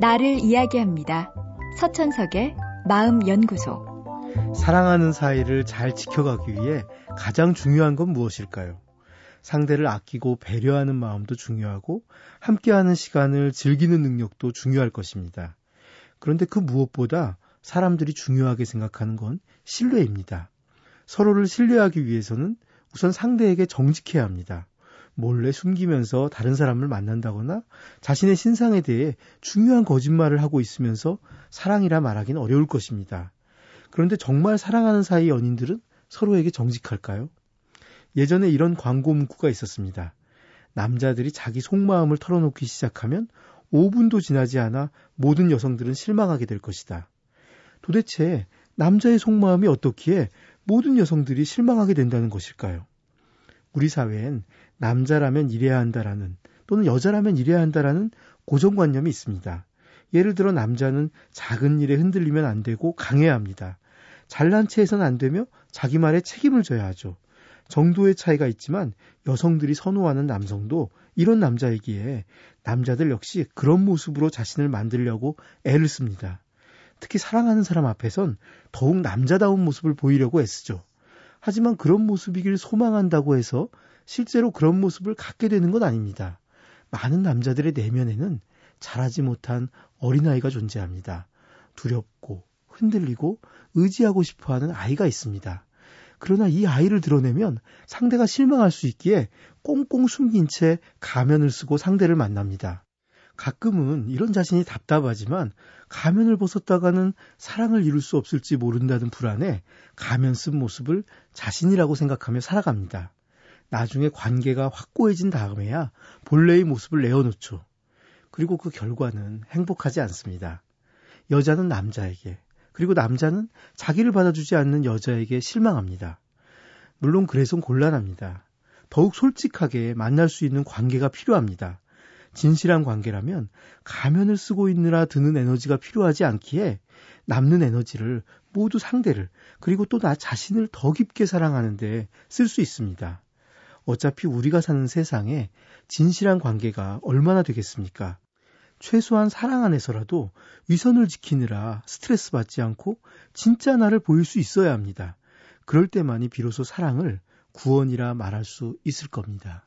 나를 이야기합니다. 서천석의 마음연구소. 사랑하는 사이를 잘 지켜가기 위해 가장 중요한 건 무엇일까요? 상대를 아끼고 배려하는 마음도 중요하고 함께하는 시간을 즐기는 능력도 중요할 것입니다. 그런데 그 무엇보다 사람들이 중요하게 생각하는 건 신뢰입니다. 서로를 신뢰하기 위해서는 우선 상대에게 정직해야 합니다. 몰래 숨기면서 다른 사람을 만난다거나 자신의 신상에 대해 중요한 거짓말을 하고 있으면서 사랑이라 말하기는 어려울 것입니다. 그런데 정말 사랑하는 사이 연인들은 서로에게 정직할까요? 예전에 이런 광고 문구가 있었습니다. 남자들이 자기 속마음을 털어놓기 시작하면 5분도 지나지 않아 모든 여성들은 실망하게 될 것이다. 도대체 남자의 속마음이 어떻기에 모든 여성들이 실망하게 된다는 것일까요? 우리 사회엔 남자라면 이래야 한다라는 또는 여자라면 이래야 한다라는 고정관념이 있습니다. 예를 들어 남자는 작은 일에 흔들리면 안 되고 강해야 합니다. 잘난 체해서는 안 되며 자기 말에 책임을 져야 하죠. 정도의 차이가 있지만 여성들이 선호하는 남성도 이런 남자이기에 남자들 역시 그런 모습으로 자신을 만들려고 애를 씁니다. 특히 사랑하는 사람 앞에선 더욱 남자다운 모습을 보이려고 애쓰죠. 하지만 그런 모습이길 소망한다고 해서 실제로 그런 모습을 갖게 되는 건 아닙니다. 많은 남자들의 내면에는 자라지 못한 어린아이가 존재합니다. 두렵고 흔들리고 의지하고 싶어 하는 아이가 있습니다. 그러나 이 아이를 드러내면 상대가 실망할 수 있기에 꽁꽁 숨긴 채 가면을 쓰고 상대를 만납니다. 가끔은 이런 자신이 답답하지만 가면을 벗었다가는 사랑을 이룰 수 없을지 모른다는 불안에 가면 쓴 모습을 자신이라고 생각하며 살아갑니다. 나중에 관계가 확고해진 다음에야 본래의 모습을 내어놓죠. 그리고 그 결과는 행복하지 않습니다. 여자는 남자에게, 그리고 남자는 자기를 받아주지 않는 여자에게 실망합니다. 물론 그래선 곤란합니다. 더욱 솔직하게 만날 수 있는 관계가 필요합니다. 진실한 관계라면 가면을 쓰고 있느라 드는 에너지가 필요하지 않기에 남는 에너지를 모두 상대를 그리고 또 나 자신을 더 깊게 사랑하는데 쓸 수 있습니다. 어차피 우리가 사는 세상에 진실한 관계가 얼마나 되겠습니까? 최소한 사랑 안에서라도 위선을 지키느라 스트레스 받지 않고 진짜 나를 보일 수 있어야 합니다. 그럴 때만이 비로소 사랑을 구원이라 말할 수 있을 겁니다.